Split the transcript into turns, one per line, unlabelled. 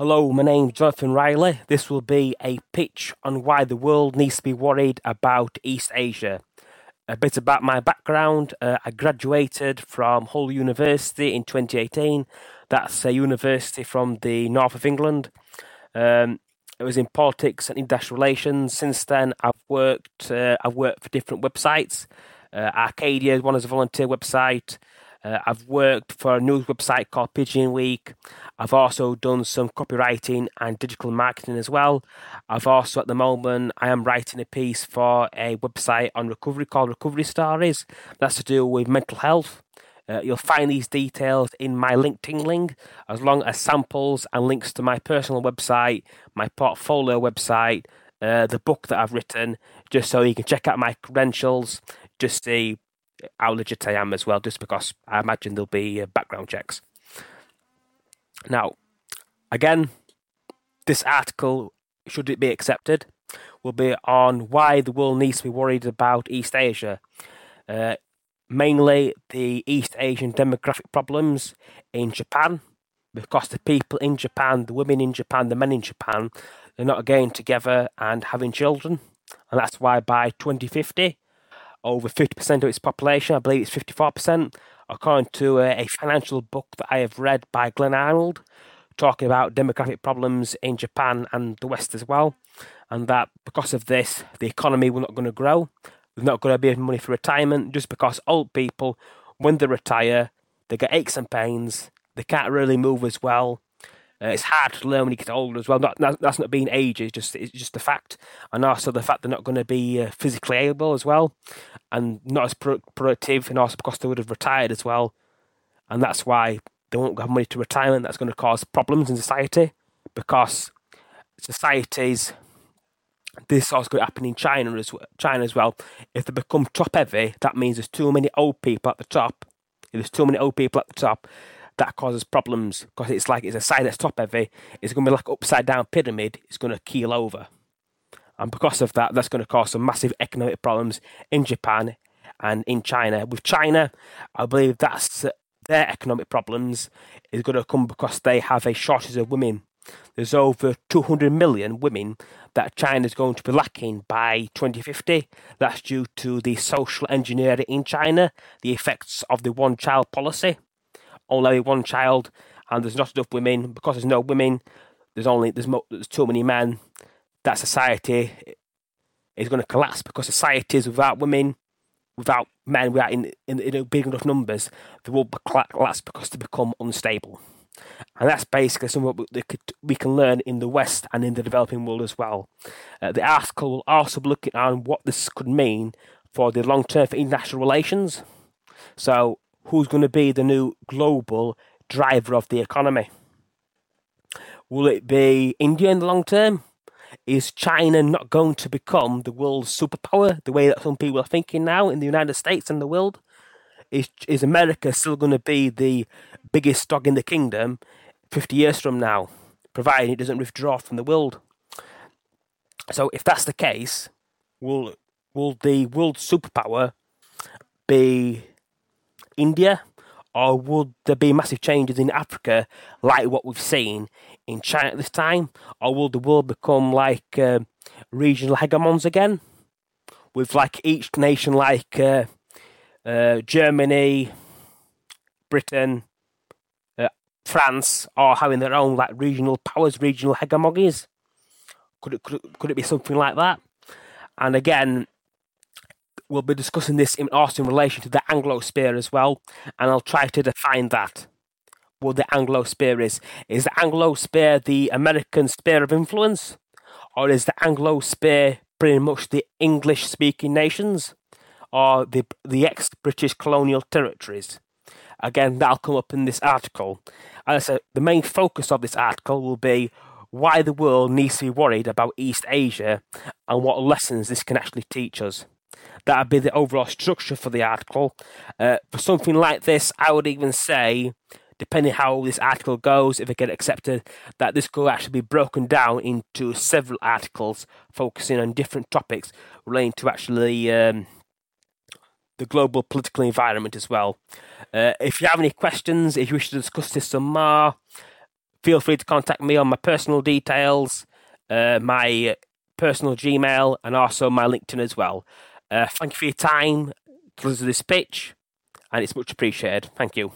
Hello, my name's Jonathan Riley. This will be a pitch on why the world needs to be worried about East Asia. A bit about my background. Uh, I graduated from Hull University in 2018. That's a university from the north of England. Um, it was in politics and industrial relations. Since then, I've worked. Uh, I've worked for different websites. Uh, Arcadia, one as a volunteer website. Uh, I've worked for a news website called Pigeon Week. I've also done some copywriting and digital marketing as well. I've also, at the moment, I am writing a piece for a website on recovery called Recovery Stories. That's to do with mental health. Uh, you'll find these details in my LinkedIn link, as long as samples and links to my personal website, my portfolio website, uh, the book that I've written, just so you can check out my credentials, just see how legit I am as well, just because I imagine there'll be uh, background checks. Now, again, this article, should it be accepted, will be on why the world needs to be worried about East Asia. Uh, mainly the East Asian demographic problems in Japan, because the people in Japan, the women in Japan, the men in Japan, they're not getting together and having children. And that's why by 2050, over 50% of its population, I believe it's 54%, according to a, a financial book that I have read by Glen Arnold, talking about demographic problems in Japan and the West as well. And that because of this, the economy will not going to grow. There's not going to be money for retirement just because old people, when they retire, they get aches and pains, they can't really move as well, uh, it's hard to learn when you get older as well. Not, that's not being age; it's just it's just the fact, and also the fact they're not going to be uh, physically able as well, and not as pro- productive, and also because they would have retired as well, and that's why they won't have money to retirement. That's going to cause problems in society because societies. This also going to happen in China as well, China as well. If they become top heavy, that means there's too many old people at the top. If there's too many old people at the top, that causes problems because it's like it's a side that's top heavy. It's going to be like upside down pyramid. It's going to keel over, and because of that, that's going to cause some massive economic problems in Japan and in China. With China, I believe that's uh, their economic problems is going to come because they have a shortage of women. There's over 200 million women that China is going to be lacking by 2050. That's due to the social engineering in China, the effects of the one child policy only one child, and there's not enough women because there's no women. There's only there's mo- there's too many men. That society is going to collapse because societies without women, without men, without in, in, in big enough numbers, they will collapse because they become unstable. And that's basically something we can learn in the West and in the developing world as well. Uh, the article will also be looking at what this could mean for the long term for international relations. So who's going to be the new global driver of the economy? Will it be India in the long term? Is China not going to become the world's superpower the way that some people are thinking now in the United States and the world? Is, is America still going to be the biggest dog in the kingdom 50 years from now, providing it doesn't withdraw from the world? So, if that's the case, will, will the world superpower be India, or would there be massive changes in Africa like what we've seen in China at this time, or will the world become like uh, regional hegemons again, with like each nation like uh, uh, Germany, Britain, uh, France, are having their own like regional powers, regional hegemonies? Could it, could it, could it be something like that? And again, we'll be discussing this in also in relation to the Anglosphere as well, and I'll try to define that. What the Anglosphere is. Is the Anglosphere the American sphere of influence? Or is the Anglosphere pretty much the English speaking nations? Or the, the ex British colonial territories? Again, that'll come up in this article. Said, the main focus of this article will be why the world needs to be worried about East Asia and what lessons this can actually teach us. That would be the overall structure for the article. Uh, for something like this, I would even say, depending how this article goes, if it gets accepted, that this could actually be broken down into several articles focusing on different topics relating to actually um, the global political environment as well. Uh, if you have any questions, if you wish to discuss this some more, feel free to contact me on my personal details, uh, my personal Gmail, and also my LinkedIn as well. Uh, thank you for your time listen to this pitch, and it's much appreciated. Thank you.